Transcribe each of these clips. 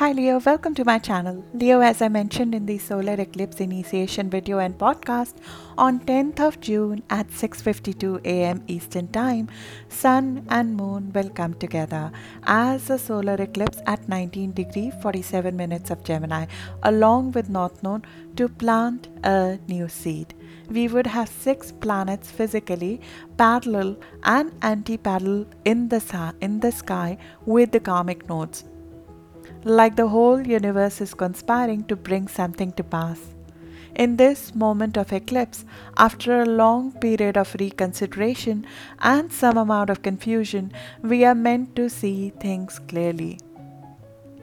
Hi Leo, welcome to my channel. Leo, as I mentioned in the solar eclipse initiation video and podcast, on 10th of June at 6:52 a.m. Eastern Time, sun and moon will come together as a solar eclipse at 19 degree 47 minutes of Gemini along with North Node to plant a new seed. We would have six planets physically parallel and anti-parallel in the in the sky with the karmic nodes like the whole universe is conspiring to bring something to pass. In this moment of eclipse, after a long period of reconsideration and some amount of confusion, we are meant to see things clearly.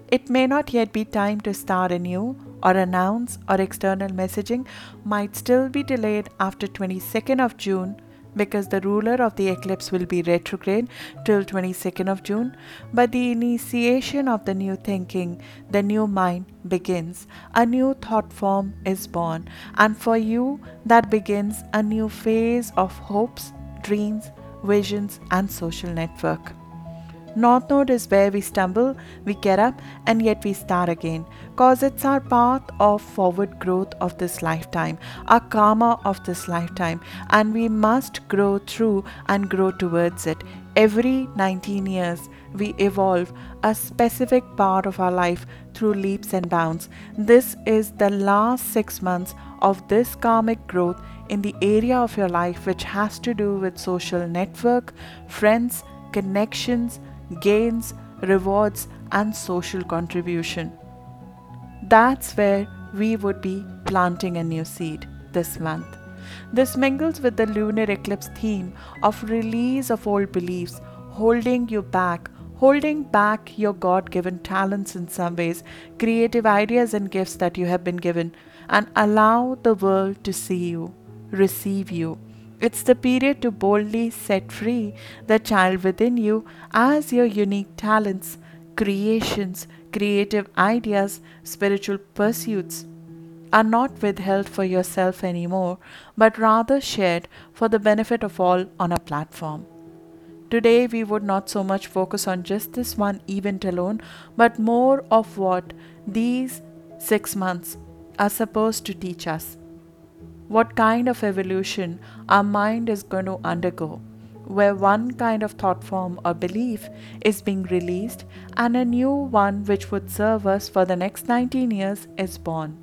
It may not yet be time to start anew or announce or external messaging might still be delayed after 22nd of June because the ruler of the eclipse will be retrograde till 22nd of June. But the initiation of the new thinking, the new mind begins. A new thought form is born. And for you, that begins a new phase of hopes, dreams, visions, and social network. North Node is where we stumble, we get up, and yet we start again. Cause it's our path of forward growth of this lifetime, our karma of this lifetime, and we must grow through and grow towards it. Every 19 years, we evolve a specific part of our life through leaps and bounds. This is the last six months of this karmic growth in the area of your life which has to do with social network, friends, connections, gains, rewards, and social contribution. That's where we would be planting a new seed this month. This mingles with the lunar eclipse theme of release of old beliefs, holding you back, holding back your God given talents in some ways, creative ideas and gifts that you have been given, and allow the world to see you, receive you, it's the period to boldly set free the child within you as your unique talents, creations, creative ideas, spiritual pursuits are not withheld for yourself anymore, but rather shared for the benefit of all on a platform. Today, we would not so much focus on just this one event alone, but more of what these six months are supposed to teach us what kind of evolution our mind is going to undergo, where one kind of thought form or belief is being released and a new one which would serve us for the next 19 years is born.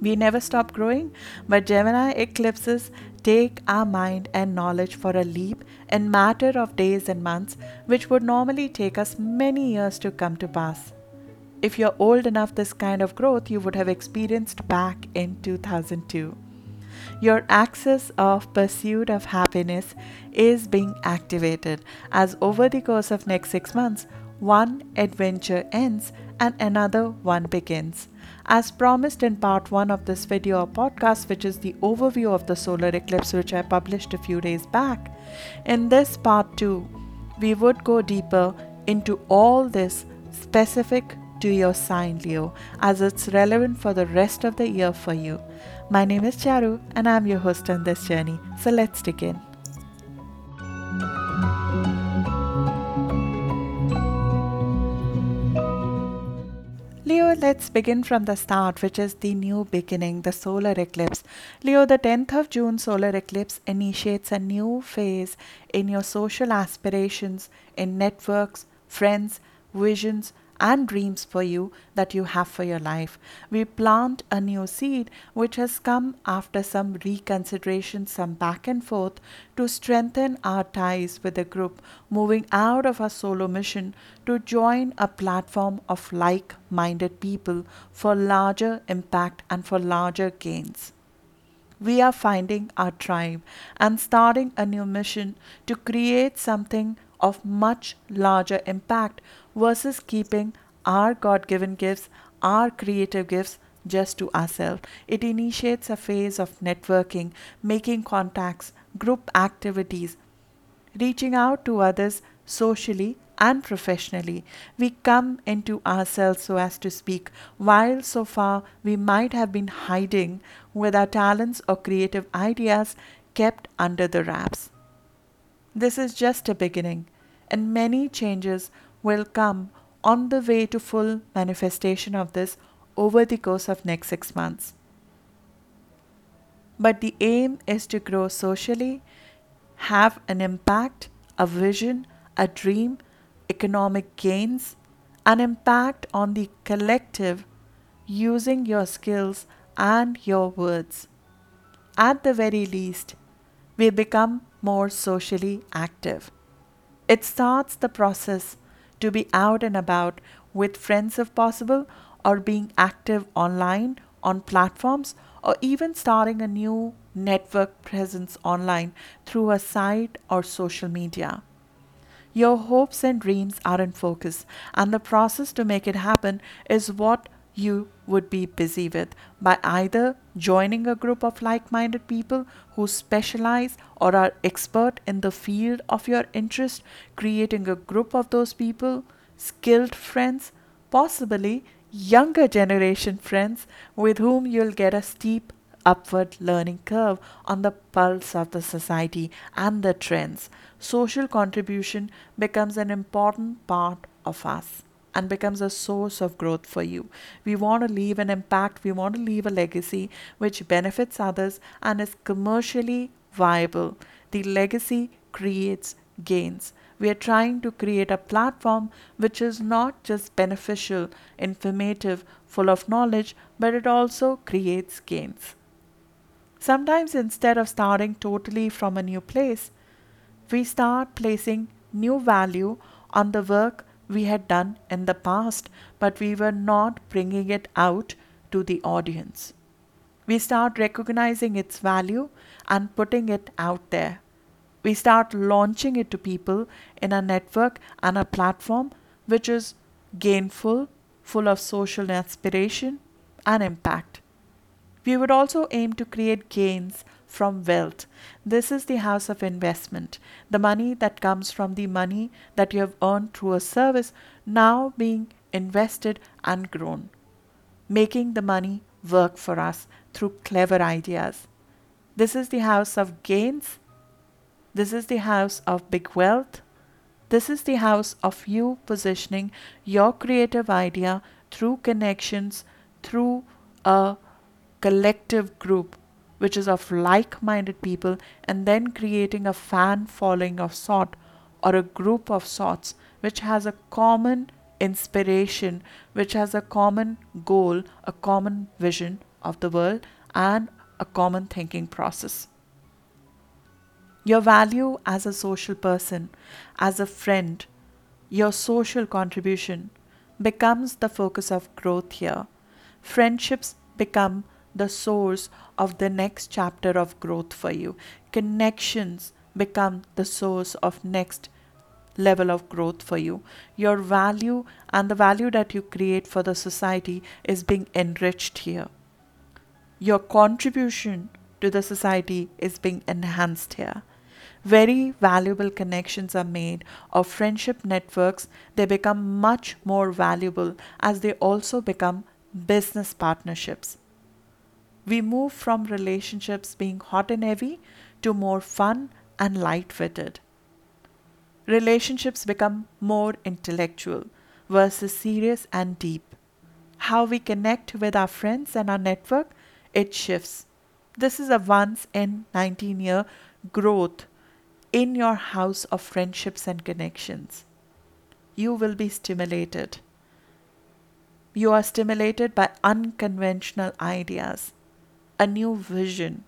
We never stop growing, but Gemini eclipses take our mind and knowledge for a leap in matter of days and months, which would normally take us many years to come to pass. If you're old enough, this kind of growth you would have experienced back in 2002. Your axis of pursuit of happiness is being activated as over the course of next 6 months one adventure ends and another one begins. As promised in part 1 of this video or podcast, which is the overview of the solar eclipse, which I published a few days back, in this part 2, we would go deeper into all this specific to your sign, Leo, as it's relevant for the rest of the year for you. My name is Charu, and I'm your host on this journey. So let's begin. Leo, let's begin from the start, which is the new beginning, the solar eclipse. Leo, the 10th of June solar eclipse initiates a new phase in your social aspirations, in networks, friends, visions, and dreams for you that you have for your life. We plant a new seed which has come after some reconsideration, some back and forth to strengthen our ties with the group, moving out of our solo mission to join a platform of like minded people for larger impact and for larger gains we are finding our tribe and starting a new mission to create something of much larger impact versus keeping our God given gifts, our creative gifts, just to ourselves. It initiates a phase of networking, making contacts, group activities, reaching out to others socially and professionally. We come into ourselves, so as to speak, while so far we might have been hiding with our talents or creative ideas kept under the wraps. This is just a beginning, and many changes will come on the way to full manifestation of this over the course of next 6 months. But the aim is to grow socially, have an impact, a vision, a dream, economic gains, an impact on the collective using your skills and your words. At the very least, we become more socially active. It starts the process to be out and about with friends if possible, or being active online on platforms, or even starting a new network presence online through a site or social media. Your hopes and dreams are in focus, and the process to make it happen is what you would be busy with by either joining a group of like minded people who specialize or are expert in the field of your interest, creating a group of those people, skilled friends, possibly younger generation friends with whom you'll get a steep upward learning curve on the pulse of the society and the trends. Social contribution becomes an important part of us and becomes a source of growth for you. We want to leave an impact, we want to leave a legacy which benefits others and is commercially viable. The legacy creates gains. We are trying to create a platform which is not just beneficial, informative, full of knowledge, but it also creates gains. Sometimes instead of starting totally from a new place, we start placing new value on the work we had done in the past, but we were not bringing it out to the audience. We start recognizing its value and putting it out there. We start launching it to people in a network and a platform which is gainful, full of social aspiration and impact. We would also aim to create gains from wealth. This is the house of investment. The money that comes from the money that you have earned through a service now being invested and grown, making the money work for us through clever ideas. This is the house of gains. This is the house of big wealth. This is the house of you positioning your creative idea through connections, through a collective group which is of like minded people, and then creating a fan following of sort or a group of sorts which has a common inspiration, which has a common goal, a common vision of the world, and a common thinking process. Your value as a social person, as a friend, your social contribution becomes the focus of growth here. Friendships become the source of the next chapter of growth for you. Connections become the source of next level of growth for you. Your value and the value that you create for the society is being enriched here. Your contribution to the society is being enhanced here. Very valuable connections are made of friendship networks. They become much more valuable as they also become business partnerships we move from relationships being hot and heavy to more fun and light witted. Relationships become more intellectual versus serious and deep. How we connect with our friends and our network, it shifts. This is a once in 19 year growth in your house of friendships and connections. You will be stimulated. You are stimulated by unconventional ideas a new vision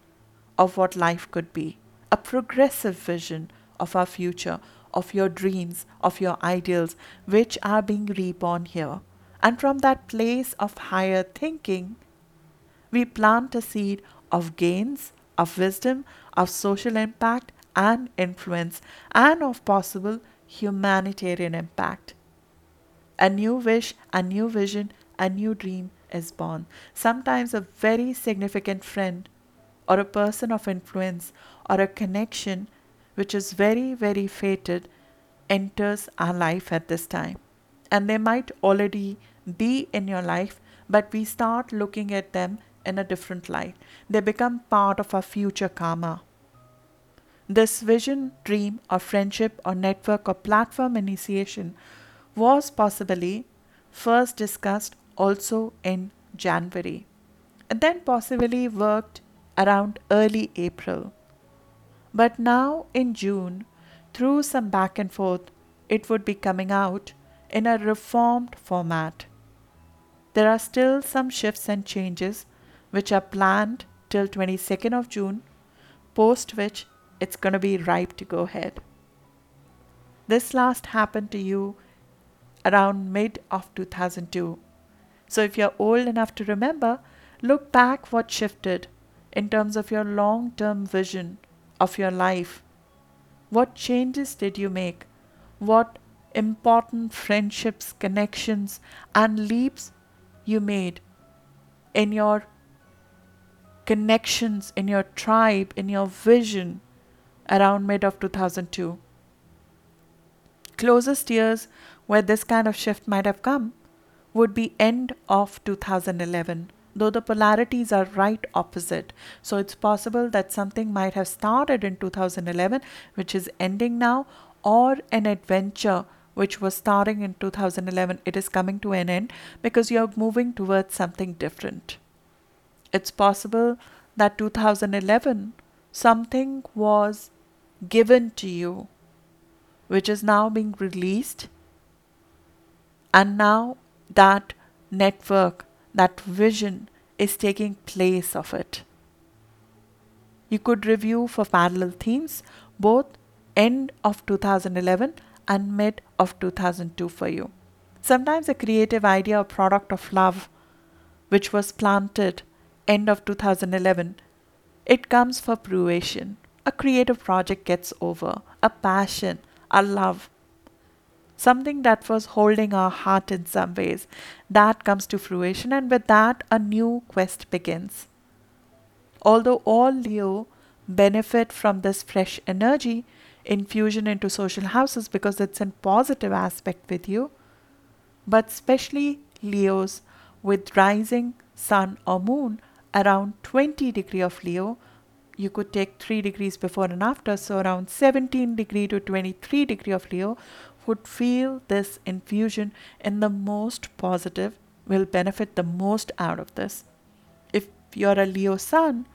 of what life could be, a progressive vision of our future, of your dreams, of your ideals, which are being reborn here. And from that place of higher thinking, we plant a seed of gains, of wisdom, of social impact and influence, and of possible humanitarian impact. A new wish, a new vision, a new dream is born. Sometimes a very significant friend or a person of influence or a connection which is very, very fated enters our life at this time. And they might already be in your life, but we start looking at them in a different light. They become part of our future karma. This vision, dream, or friendship, or network, or platform initiation was possibly first discussed also in January and then possibly worked around early April. But now in June, through some back and forth, it would be coming out in a reformed format. There are still some shifts and changes which are planned till 22nd of June, post which it's going to be ripe to go ahead. This last happened to you around mid of 2002. So if you're old enough to remember, look back what shifted in terms of your long term vision of your life. What changes did you make? What important friendships, connections, and leaps you made in your connections, in your tribe, in your vision around mid of 2002. Closest years where this kind of shift might have come would be end of 2011 though the polarities are right opposite. So it's possible that something might have started in 2011, which is ending now, or an adventure which was starting in 2011, it is coming to an end because you're moving towards something different. It's possible that 2011, something was given to you, which is now being released, and now that network that vision is taking place of it. You could review for parallel themes both end of 2011 and mid of 2002 for you. Sometimes a creative idea or product of love which was planted end of 2011 it comes for fruition. A creative project gets over, a passion, a love something that was holding our heart in some ways. That comes to fruition, and with that, a new quest begins. Although all Leo benefit from this fresh energy infusion into social houses because it's a positive aspect with you, but especially Leos with rising sun or moon around 20 degree of Leo you could take 3 degrees before and after so around 17 degree to 23 degree of leo would feel this infusion in the most positive, will benefit the most out of this. If you're a Leo sun,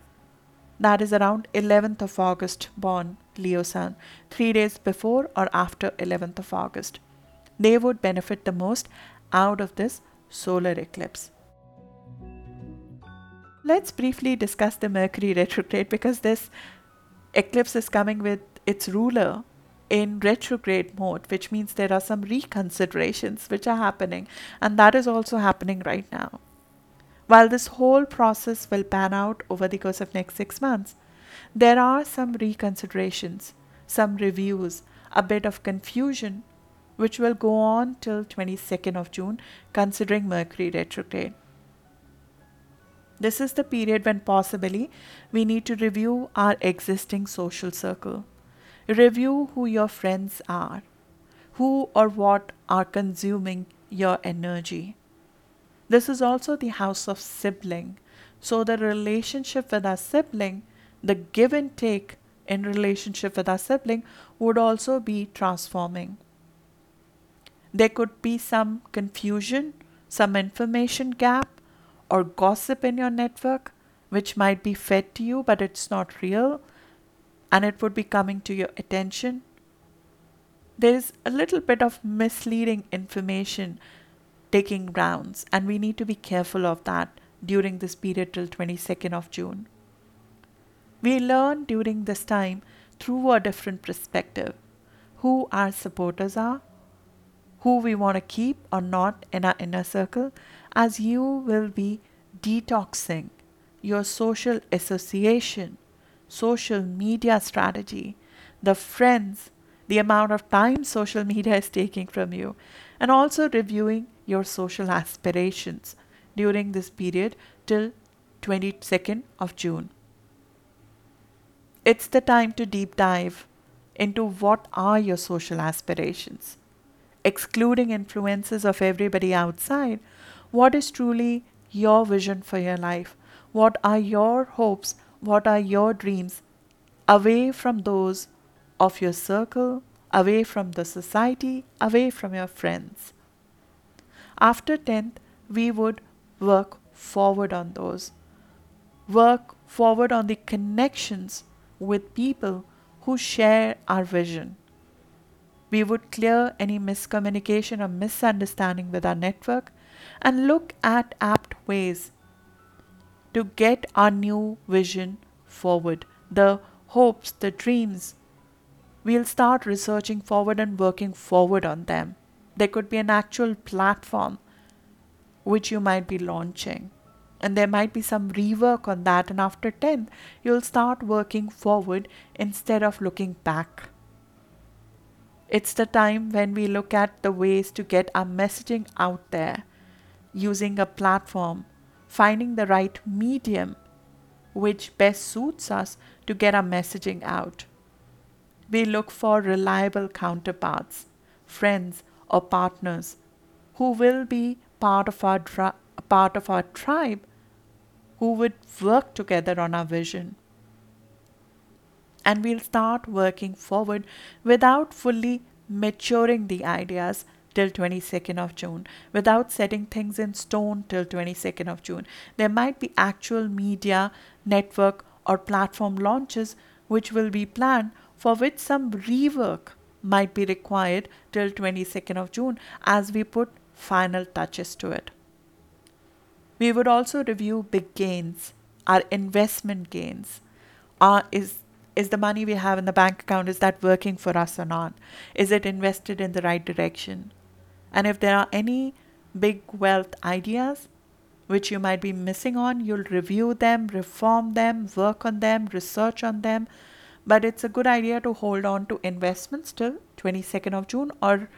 that is around 11th of August born Leo sun, 3 days before or after 11th of August. They would benefit the most out of this solar eclipse. Let's briefly discuss the Mercury retrograde because this eclipse is coming with its ruler in retrograde mode, which means there are some reconsiderations which are happening, and that is also happening right now. While this whole process will pan out over the course of next 6 months, there are some reconsiderations, some reviews, a bit of confusion which will go on till 22nd of June considering Mercury retrograde. This is the period when possibly we need to review our existing social circle Review who your friends are, who or what are consuming your energy. This is also the house of sibling. So, the relationship with our sibling, the give and take in relationship with our sibling, would also be transforming. There could be some confusion, some information gap, or gossip in your network, which might be fed to you, but it's not real and it would be coming to your attention. There is a little bit of misleading information taking rounds, and we need to be careful of that during this period till 22nd of June. We learn during this time through a different perspective who our supporters are, who we want to keep or not in our inner circle, as you will be detoxing your social association social media strategy, the friends, the amount of time social media is taking from you, and also reviewing your social aspirations during this period till 22nd of June. It's the time to deep dive into what are your social aspirations. Excluding influences of everybody outside, what is truly your vision for your life? What are your hopes what are your dreams away from those of your circle, away from the society, away from your friends. After 10th, we would work forward on those. Work forward on the connections with people who share our vision. We would clear any miscommunication or misunderstanding with our network and look at apt ways to get our new vision forward. The hopes, the dreams, we'll start researching forward and working forward on them. There could be an actual platform which you might be launching. And there might be some rework on that. And after 10, you'll start working forward instead of looking back. It's the time when we look at the ways to get our messaging out there using a platform, finding the right medium which best suits us to get our messaging out. We look for reliable counterparts, friends, or partners who will be part of our part of our tribe who would work together on our vision. And we'll start working forward without fully maturing the ideas till 22nd of June, without setting things in stone till 22nd of June. There might be actual media, network, or platform launches which will be planned for which some rework might be required till 22nd of June as we put final touches to it. We would also review big gains, our investment gains. Uh, is is the money we have in the bank account is that working for us or not? Is it invested in the right direction? And if there are any big wealth ideas which you might be missing on, you'll review them, reform them, work on them, research on them. But it's a good idea to hold on to investments till 22nd of June or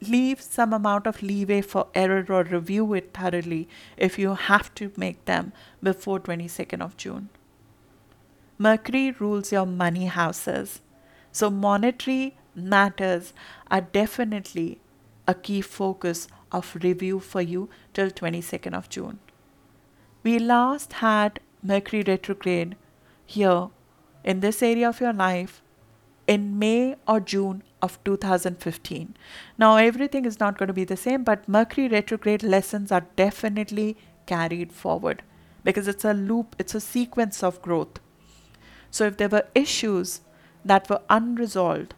leave some amount of leeway for error or review it thoroughly if you have to make them before 22nd of June. Mercury rules your money houses. So monetary matters are definitely a key focus of review for you till 22nd of June. We last had Mercury retrograde here in this area of your life in May or June of 2015. Now, everything is not going to be the same, but Mercury retrograde lessons are definitely carried forward because it's a loop, it's a sequence of growth. So, if there were issues that were unresolved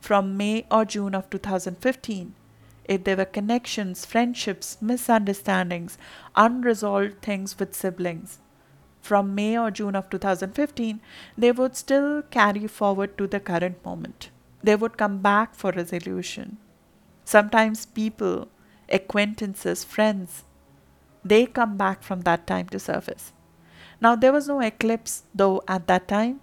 from May or June of 2015, if there were connections, friendships, misunderstandings, unresolved things with siblings, from May or June of 2015, they would still carry forward to the current moment they would come back for resolution. Sometimes people, acquaintances, friends, they come back from that time to surface. Now, there was no eclipse though at that time,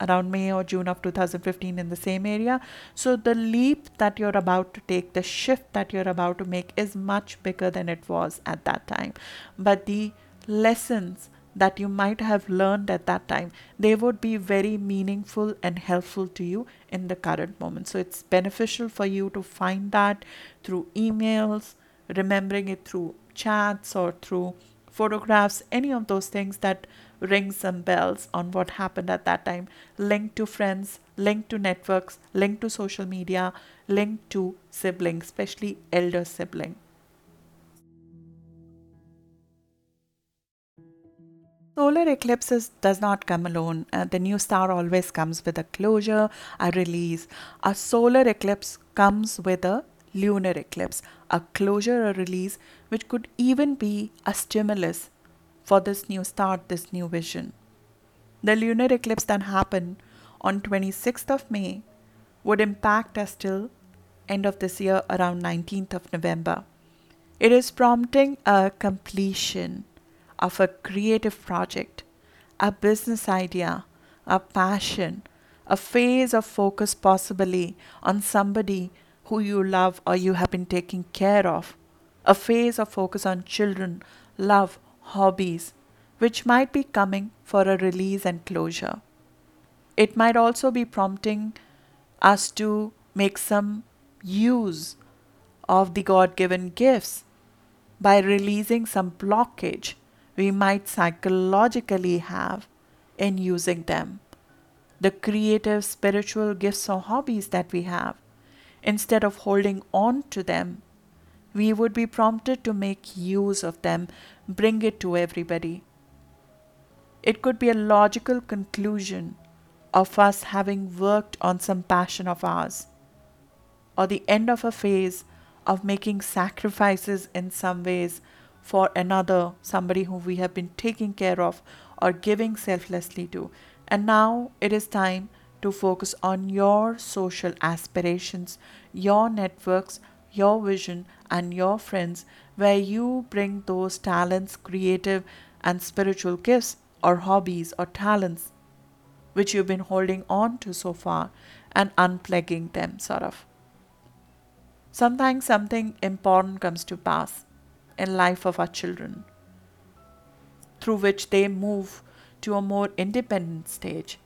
around May or June of 2015 in the same area. So, the leap that you're about to take, the shift that you're about to make is much bigger than it was at that time. But the lessons that you might have learned at that time, they would be very meaningful and helpful to you in the current moment. So it's beneficial for you to find that through emails, remembering it through chats or through photographs, any of those things that ring some bells on what happened at that time, linked to friends, linked to networks, linked to social media, linked to siblings, especially elder sibling. Solar eclipses does not come alone. Uh, the new star always comes with a closure, a release. A solar eclipse comes with a lunar eclipse, a closure or release, which could even be a stimulus for this new start, this new vision. The lunar eclipse that happened on 26th of May would impact us till end of this year around 19th of November. It is prompting a completion of a creative project, a business idea, a passion, a phase of focus possibly on somebody who you love or you have been taking care of, a phase of focus on children, love, hobbies, which might be coming for a release and closure. It might also be prompting us to make some use of the God given gifts by releasing some blockage we might psychologically have in using them. the creative, spiritual gifts or hobbies that we have. Instead of holding on to them, we would be prompted to make use of them, bring it to everybody. It could be a logical conclusion of us having worked on some passion of ours, or the end of a phase of making sacrifices in some ways for another, somebody whom we have been taking care of or giving selflessly to. And now it is time to focus on your social aspirations, your networks, your vision, and your friends, where you bring those talents, creative and spiritual gifts, or hobbies, or talents which you've been holding on to so far and unplugging them, sort of. Sometimes something important comes to pass in life of our children through which they move to a more independent stage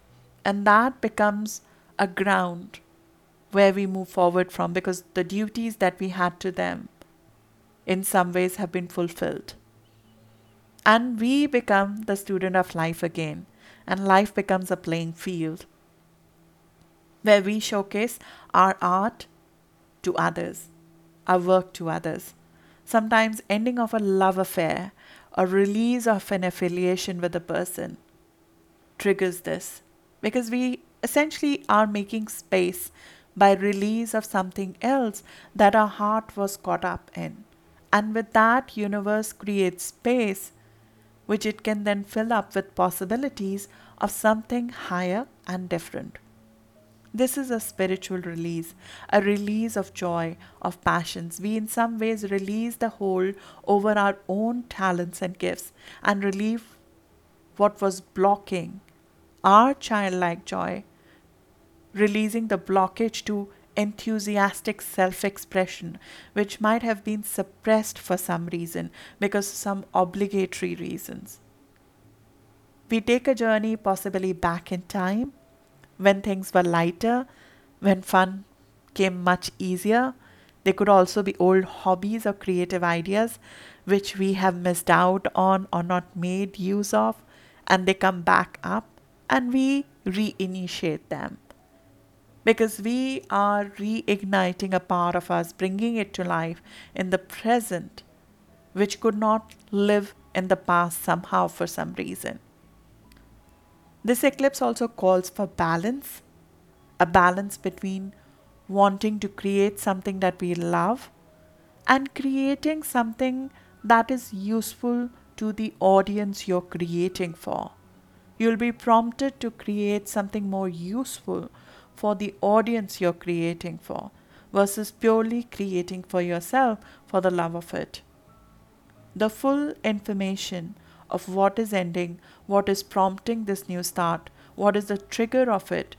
and that becomes a ground where we move forward from because the duties that we had to them in some ways have been fulfilled. And we become the student of life again, and life becomes a playing field where we showcase our art to others, our work to others. Sometimes ending of a love affair or release of an affiliation with a person triggers this because we essentially are making space by release of something else that our heart was caught up in. And with that, universe creates space which it can then fill up with possibilities of something higher and different. This is a spiritual release, a release of joy, of passions. We, in some ways, release the hold over our own talents and gifts and relieve what was blocking our childlike joy releasing the blockage to enthusiastic self expression, which might have been suppressed for some reason because some obligatory reasons. We take a journey possibly back in time when things were lighter, when fun came much easier. They could also be old hobbies or creative ideas which we have missed out on or not made use of, and they come back up and we reinitiate them because we are reigniting a part of us, bringing it to life in the present, which could not live in the past somehow for some reason. This eclipse also calls for balance, a balance between wanting to create something that we love and creating something that is useful to the audience you're creating for. You'll be prompted to create something more useful for the audience you're creating for versus purely creating for yourself for the love of it. The full information of what is ending, what is prompting this new start, what is the trigger of it,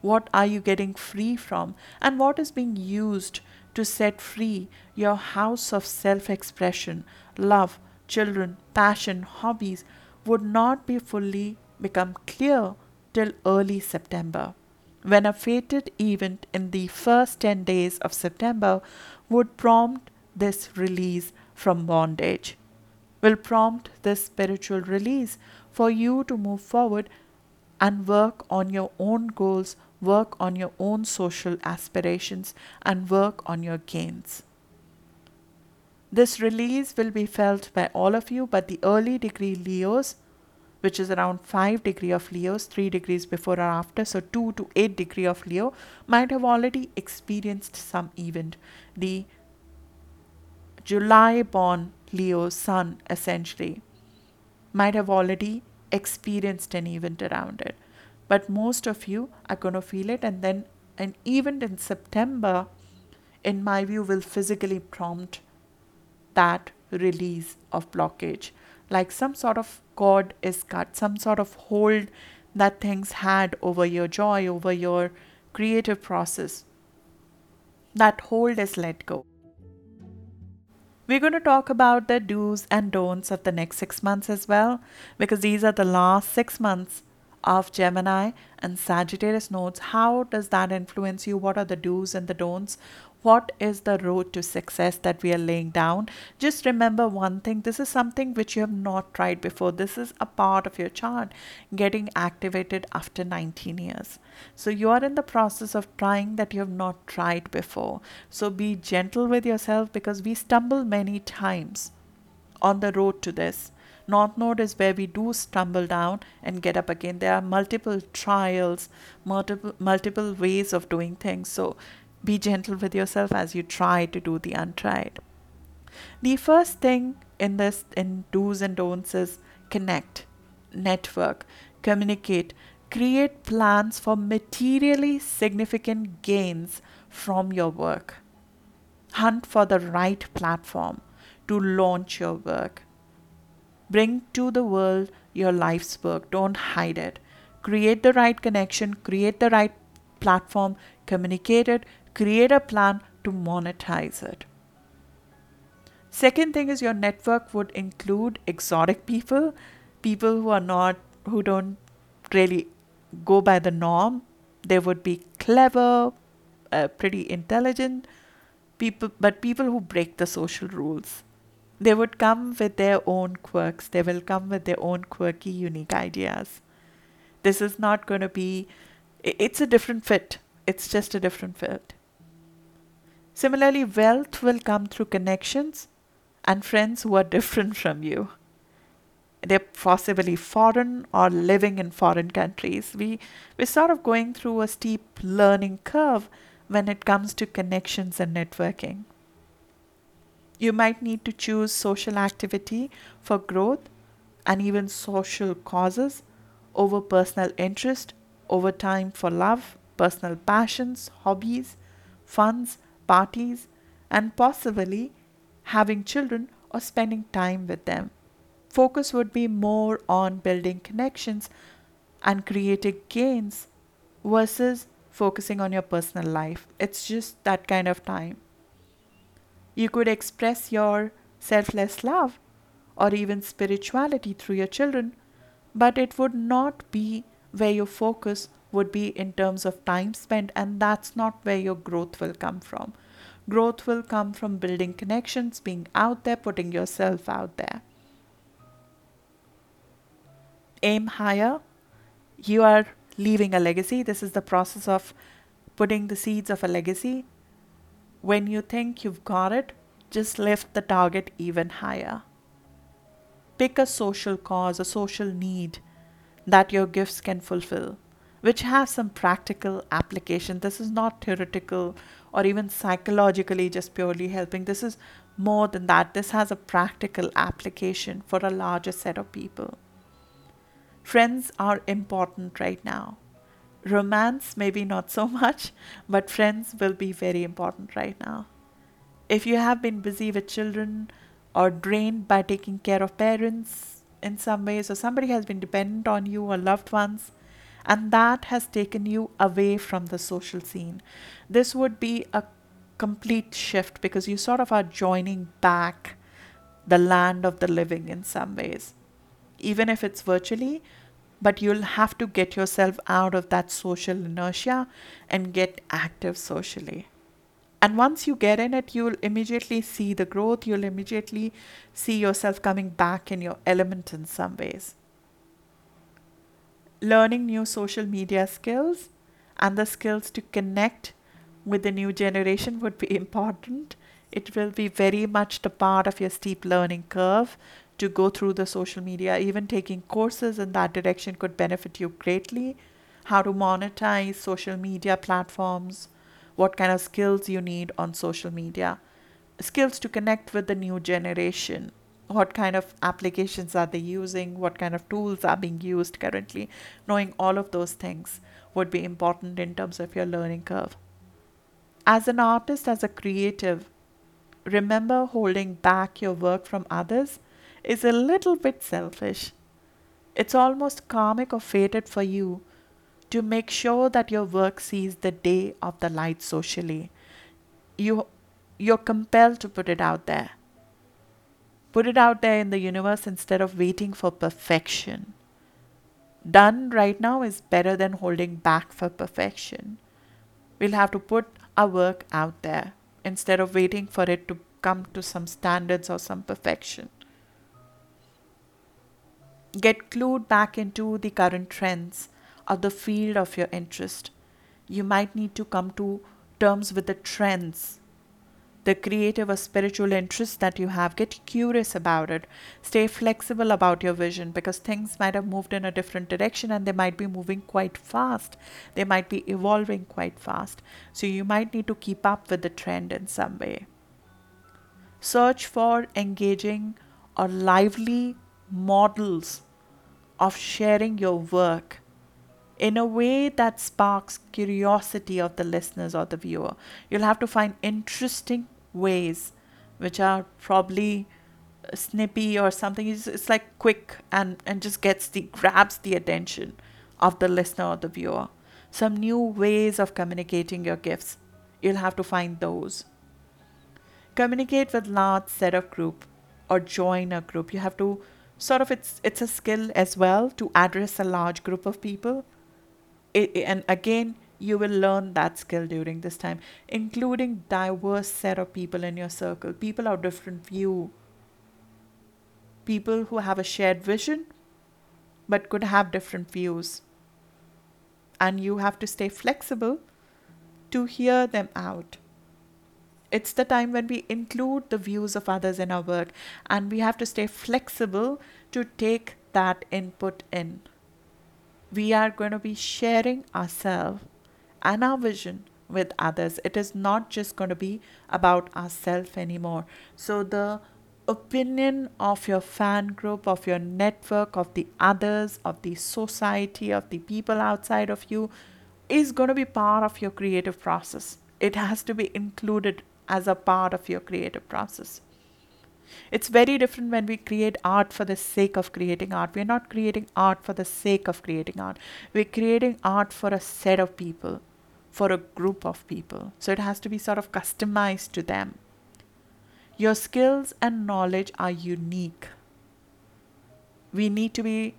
what are you getting free from, and what is being used to set free your house of self expression, love, children, passion, hobbies would not be fully become clear till early September when a fated event in the first 10 days of September would prompt this release from bondage, will prompt this spiritual release for you to move forward and work on your own goals, work on your own social aspirations, and work on your gains. This release will be felt by all of you, but the early degree Leos which is around 5 degree of Leo's 3 degrees before or after so 2 to 8 degree of Leo might have already experienced some event. The July born Leo sun essentially might have already experienced an event around it. But most of you are going to feel it and then an event in September in my view will physically prompt that release of blockage like some sort of cord is cut, some sort of hold that things had over your joy, over your creative process. That hold is let go. We're going to talk about the do's and don'ts of the next six months as well, because these are the last six months of Gemini and Sagittarius nodes, how does that influence you? What are the do's and the don'ts? What is the road to success that we are laying down? Just remember one thing this is something which you have not tried before. This is a part of your chart getting activated after 19 years. So you are in the process of trying that you have not tried before. So be gentle with yourself because we stumble many times on the road to this. North Node is where we do stumble down and get up again. There are multiple trials, multiple multiple ways of doing things. So be gentle with yourself as you try to do the untried. The first thing in this in do's and don'ts is connect, network, communicate, create plans for materially significant gains from your work. Hunt for the right platform to launch your work. Bring to the world your life's work. Don't hide it. Create the right connection, create the right platform, communicate it, create a plan to monetize it. Second thing is your network would include exotic people, people who are not, who don't really go by the norm. They would be clever, uh, pretty intelligent people, but people who break the social rules. They would come with their own quirks. They will come with their own quirky, unique ideas. This is not going to be, it's a different fit. It's just a different fit. Similarly, wealth will come through connections and friends who are different from you. They're possibly foreign or living in foreign countries. We, we're sort of going through a steep learning curve when it comes to connections and networking. You might need to choose social activity for growth and even social causes over personal interest, over time for love, personal passions, hobbies, funds, parties, and possibly having children or spending time with them. Focus would be more on building connections and creating gains versus focusing on your personal life. It's just that kind of time. You could express your selfless love or even spirituality through your children, but it would not be where your focus would be in terms of time spent, and that's not where your growth will come from. Growth will come from building connections, being out there, putting yourself out there. Aim higher. You are leaving a legacy. This is the process of putting the seeds of a legacy. When you think you've got it, just lift the target even higher. Pick a social cause, a social need that your gifts can fulfill which has some practical application. This is not theoretical or even psychologically just purely helping. This is more than that. This has a practical application for a larger set of people. Friends are important right now. Romance, maybe not so much, but friends will be very important right now. If you have been busy with children or drained by taking care of parents in some ways, or somebody has been dependent on you or loved ones, and that has taken you away from the social scene. This would be a complete shift because you sort of are joining back the land of the living in some ways, even if it's virtually. But you'll have to get yourself out of that social inertia and get active socially. And once you get in it, you'll immediately see the growth, you'll immediately see yourself coming back in your element in some ways learning new social media skills and the skills to connect with the new generation would be important. It will be very much the part of your steep learning curve to go through the social media. Even taking courses in that direction could benefit you greatly. How to monetize social media platforms, what kind of skills you need on social media, skills to connect with the new generation what kind of applications are they using, what kind of tools are being used currently. Knowing all of those things would be important in terms of your learning curve. As an artist, as a creative, remember holding back your work from others is a little bit selfish. It's almost karmic or fated for you to make sure that your work sees the day of the light socially. You, you're compelled to put it out there Put it out there in the universe instead of waiting for perfection. done right now is better than holding back for perfection. We'll have to put our work out there instead of waiting for it to come to some standards or some perfection. Get clued back into the current trends of the field of your interest. You might need to come to terms with the trends the creative or spiritual interests that you have. Get curious about it. Stay flexible about your vision because things might have moved in a different direction and they might be moving quite fast. They might be evolving quite fast. So you might need to keep up with the trend in some way. Search for engaging or lively models of sharing your work in a way that sparks curiosity of the listeners or the viewer. You'll have to find interesting ways which are probably uh, snippy or something. It's, it's like quick and and just gets the grabs the attention of the listener or the viewer. Some new ways of communicating your gifts. You'll have to find those. Communicate with large set of group or join a group. You have to sort of it's it's a skill as well to address a large group of people. It, and again you will learn that skill during this time including diverse set of people in your circle people of different view. People who have a shared vision but could have different views. And you have to stay flexible to hear them out. It's the time when we include the views of others in our work and we have to stay flexible to take that input in. We are going to be sharing ourselves and our vision with others. It is not just going to be about ourselves anymore. So, the opinion of your fan group, of your network, of the others, of the society, of the people outside of you is going to be part of your creative process. It has to be included as a part of your creative process. It's very different when we create art for the sake of creating art. We're not creating art for the sake of creating art. We're creating art for a set of people for a group of people. So it has to be sort of customized to them. Your skills and knowledge are unique. We need to be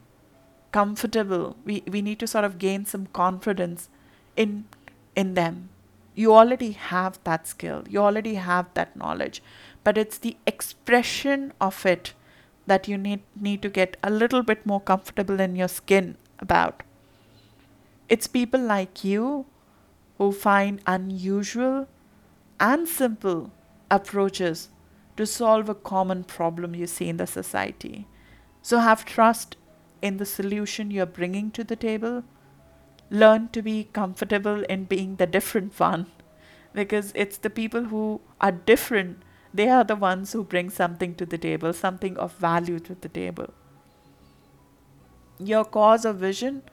comfortable. We, we need to sort of gain some confidence in in them. You already have that skill. You already have that knowledge. But it's the expression of it that you need need to get a little bit more comfortable in your skin about. It's people like you who find unusual and simple approaches to solve a common problem you see in the society. So have trust in the solution you're bringing to the table. Learn to be comfortable in being the different one because it's the people who are different, they are the ones who bring something to the table, something of value to the table. Your cause or vision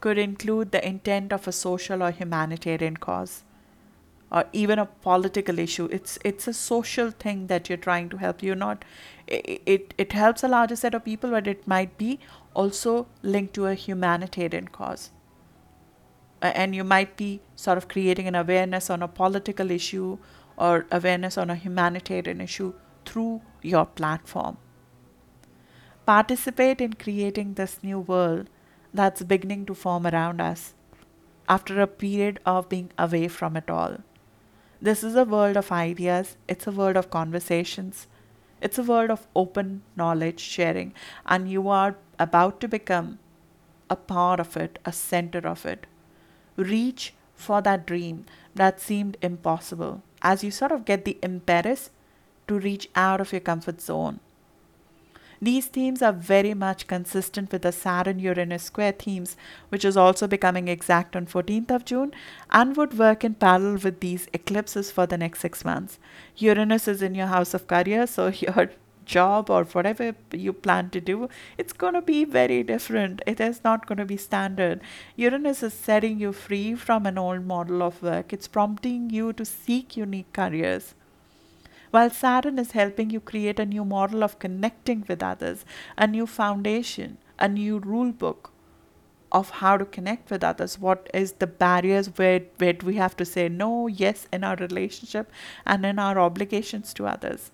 could include the intent of a social or humanitarian cause or even a political issue. It's it's a social thing that you're trying to help. You're not it, it it helps a larger set of people but it might be also linked to a humanitarian cause. And you might be sort of creating an awareness on a political issue or awareness on a humanitarian issue through your platform. Participate in creating this new world that's beginning to form around us after a period of being away from it all. This is a world of ideas, it's a world of conversations, it's a world of open knowledge sharing, and you are about to become a part of it, a center of it. Reach for that dream that seemed impossible as you sort of get the impetus to reach out of your comfort zone these themes are very much consistent with the Saturn Uranus square themes, which is also becoming exact on 14th of June and would work in parallel with these eclipses for the next six months. Uranus is in your house of career, so your job or whatever you plan to do, it's going to be very different. It is not going to be standard. Uranus is setting you free from an old model of work, it's prompting you to seek unique careers while Saturn is helping you create a new model of connecting with others, a new foundation, a new rule book of how to connect with others. What is the barriers where, where we have to say no, yes in our relationship and in our obligations to others.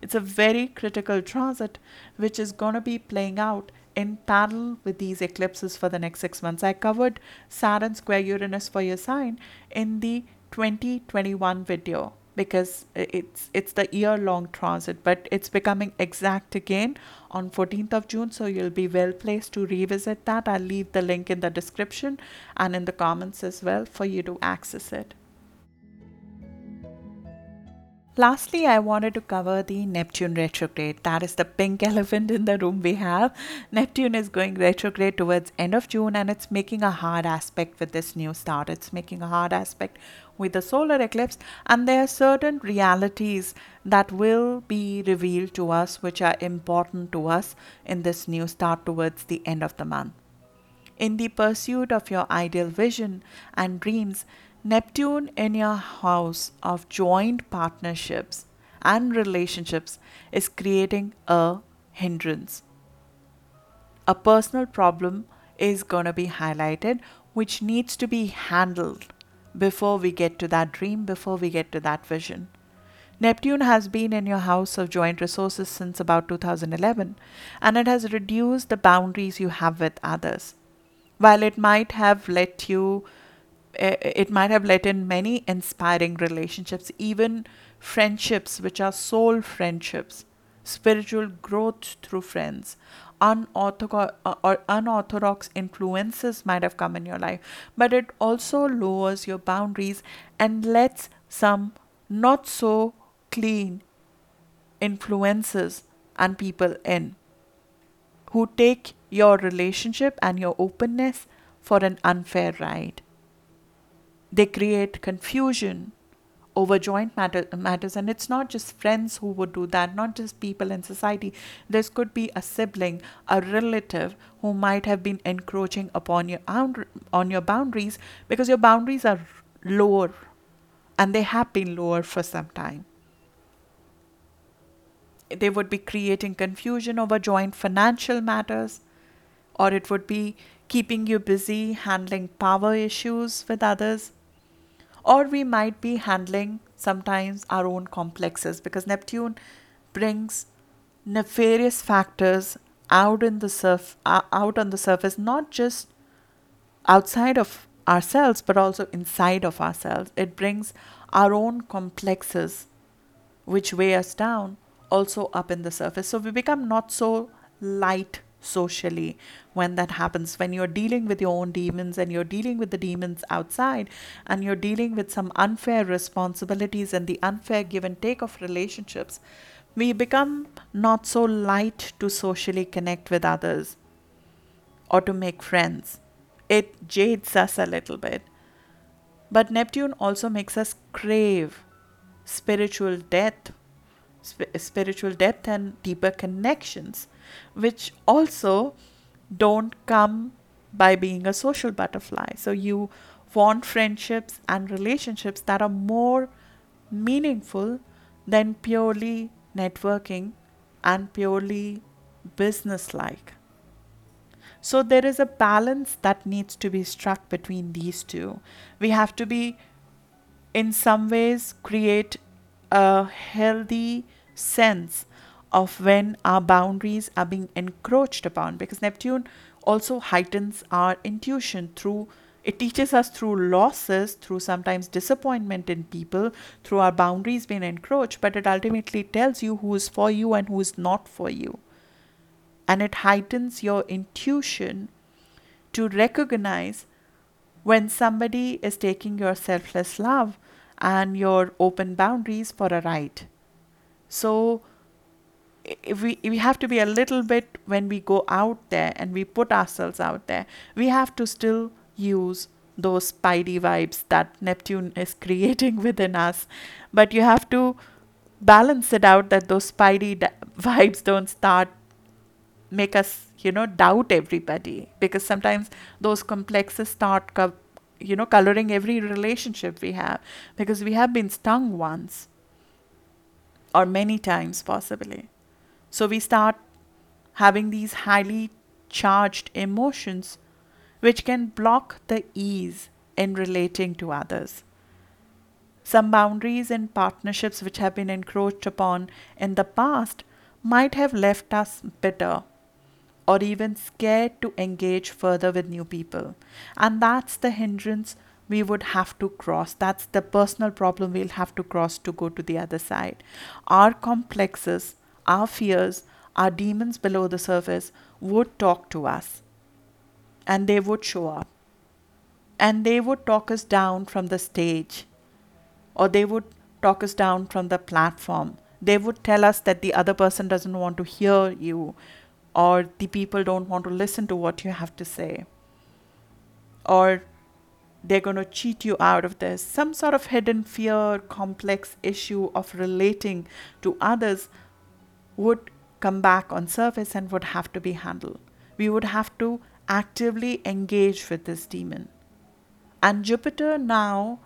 It's a very critical transit which is going to be playing out in parallel with these eclipses for the next six months. I covered Saturn square Uranus for your sign in the 2021 video because it's it's the year long transit but it's becoming exact again on 14th of June so you'll be well placed to revisit that I'll leave the link in the description and in the comments as well for you to access it Lastly, I wanted to cover the Neptune retrograde. That is the pink elephant in the room we have. Neptune is going retrograde towards end of June and it's making a hard aspect with this new start. It's making a hard aspect with the solar eclipse and there are certain realities that will be revealed to us which are important to us in this new start towards the end of the month. In the pursuit of your ideal vision and dreams, Neptune in your house of joint partnerships and relationships is creating a hindrance. A personal problem is going to be highlighted which needs to be handled before we get to that dream, before we get to that vision. Neptune has been in your house of joint resources since about 2011 and it has reduced the boundaries you have with others. While it might have let you eh, eh, it might have let in many inspiring relationships, even friendships which are soul friendships, spiritual growth through friends, unorthodox uh, or unorthodox influences might have come in your life, but it also lowers your boundaries and lets some not so clean influences and people in who take your relationship and your openness for an unfair ride. They create confusion over joint matter, matters, and it's not just friends who would do that, not just people in society. This could be a sibling, a relative who might have been encroaching upon your on your boundaries because your boundaries are lower, and they have been lower for some time. They would be creating confusion over joint financial matters, or it would be keeping you busy handling power issues with others or we might be handling sometimes our own complexes because Neptune brings nefarious factors out in the surf uh, out on the surface not just outside of ourselves but also inside of ourselves. It brings our own complexes which weigh us down also up in the surface. So we become not so light socially when that happens. When you're dealing with your own demons and you're dealing with the demons outside and you're dealing with some unfair responsibilities and the unfair give and take of relationships we become not so light to socially connect with others or to make friends. It jades us a little bit. But neptune also makes us crave spiritual depth sp- spiritual depth and deeper connections which also don't come by being a social butterfly. So you want friendships and relationships that are more meaningful than purely networking and purely business like. So there is a balance that needs to be struck between these two. We have to be, in some ways, create a healthy sense of when our boundaries are being encroached upon because Neptune also heightens our intuition through it teaches us through losses, through sometimes disappointment in people, through our boundaries being encroached, but it ultimately tells you who is for you and who is not for you. And it heightens your intuition to recognize when somebody is taking your selfless love and your open boundaries for a ride. So, we we have to be a little bit when we go out there and we put ourselves out there we have to still use those spidey vibes that neptune is creating within us. But you have to balance it out that those spidey vibes don't start make us you know doubt everybody. Because sometimes those complexes start co- you know coloring every relationship we have. Because we have been stung once or many times possibly so we start having these highly charged emotions which can block the ease in relating to others. Some boundaries in partnerships which have been encroached upon in the past might have left us bitter or even scared to engage further with new people. And that's the hindrance we would have to cross. That's the personal problem we'll have to cross to go to the other side. Our complexes, our fears, our demons below the surface would talk to us. And they would show up. And they would talk us down from the stage. Or they would talk us down from the platform. They would tell us that the other person doesn't want to hear you. Or the people don't want to listen to what you have to say, or they're going to cheat you out of this. Some sort of hidden fear, complex issue of relating to others would come back on surface and would have to be handled. We would have to actively engage with this demon. And Jupiter now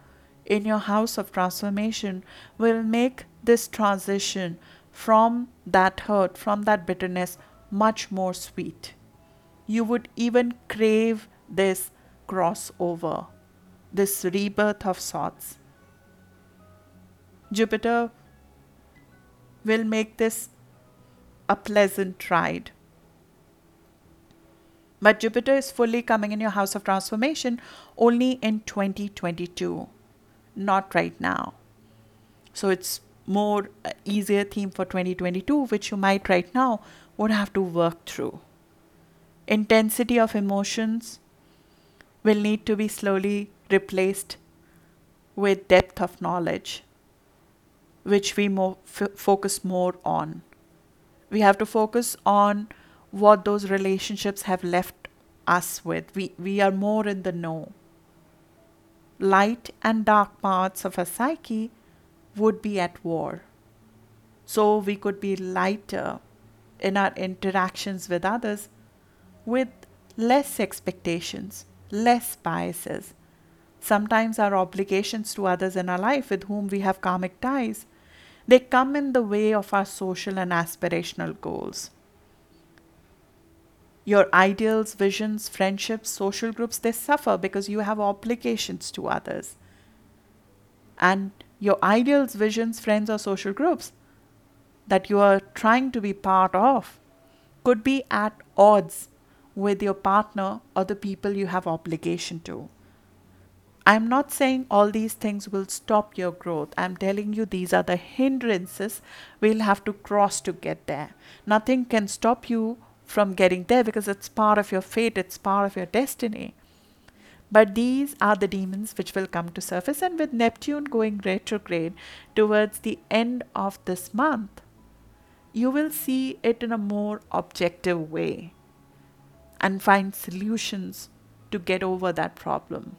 in your house of transformation will make this transition from that hurt, from that bitterness, much more sweet. You would even crave this crossover, this rebirth of sorts. Jupiter will make this a pleasant ride. But Jupiter is fully coming in your house of transformation only in 2022, not right now. So it's more uh, easier theme for 2022, which you might right now would have to work through. Intensity of emotions will need to be slowly replaced with depth of knowledge, which we more f- focus more on. We have to focus on what those relationships have left us with. We, we are more in the know. Light and dark parts of our psyche would be at war. So we could be lighter in our interactions with others with less expectations, less biases. Sometimes our obligations to others in our life with whom we have karmic ties, they come in the way of our social and aspirational goals. Your ideals, visions, friendships, social groups, they suffer because you have obligations to others. And your ideals, visions, friends, or social groups that you are trying to be part of could be at odds with your partner or the people you have obligation to. I'm not saying all these things will stop your growth. I'm telling you these are the hindrances we'll have to cross to get there. Nothing can stop you from getting there because it's part of your fate, it's part of your destiny. But these are the demons which will come to surface, and with Neptune going retrograde towards the end of this month, you will see it in a more objective way and find solutions to get over that problem.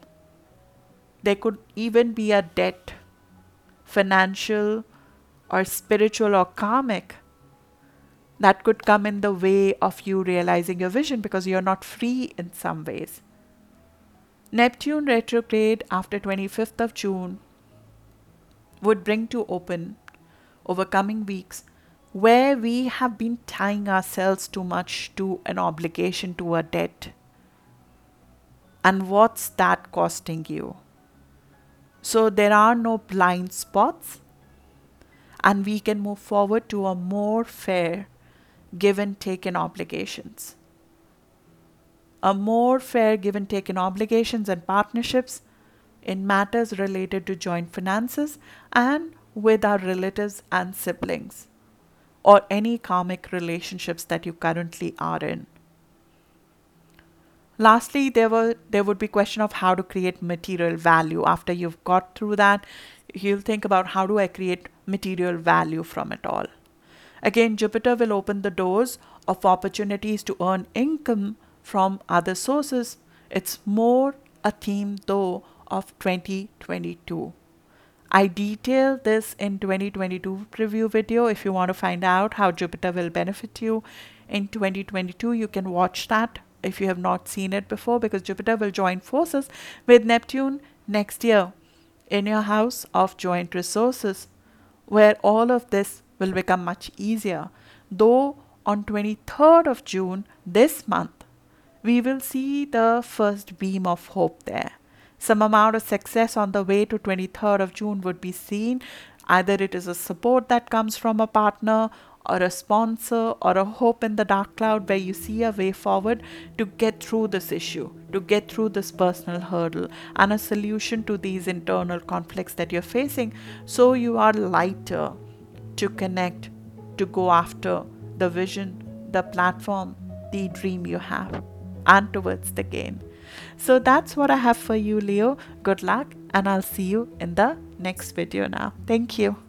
There could even be a debt, financial or spiritual or karmic, that could come in the way of you realizing your vision because you're not free in some ways. Neptune retrograde after 25th of June would bring to open over coming weeks where we have been tying ourselves too much to an obligation to a debt. And what's that costing you? So there are no blind spots, and we can move forward to a more fair give and take in obligations a more fair give and take in obligations and partnerships in matters related to joint finances and with our relatives and siblings or any karmic relationships that you currently are in. Lastly, there were there would be question of how to create material value. After you've got through that, you'll think about how do I create material value from it all. Again, Jupiter will open the doors of opportunities to earn income from other sources. It's more a theme though of 2022. I detail this in 2022 preview video. If you want to find out how Jupiter will benefit you in 2022, you can watch that if you have not seen it before because Jupiter will join forces with Neptune next year in your house of joint resources where all of this will become much easier. Though on 23rd of June this month we will see the first beam of hope there. Some amount of success on the way to 23rd of June would be seen. Either it is a support that comes from a partner or a sponsor or a hope in the dark cloud where you see a way forward to get through this issue, to get through this personal hurdle and a solution to these internal conflicts that you're facing so you are lighter to connect, to go after the vision, the platform, the dream you have, and towards the gain. So that's what I have for you, Leo. Good luck, and I'll see you in the next video now. Thank you.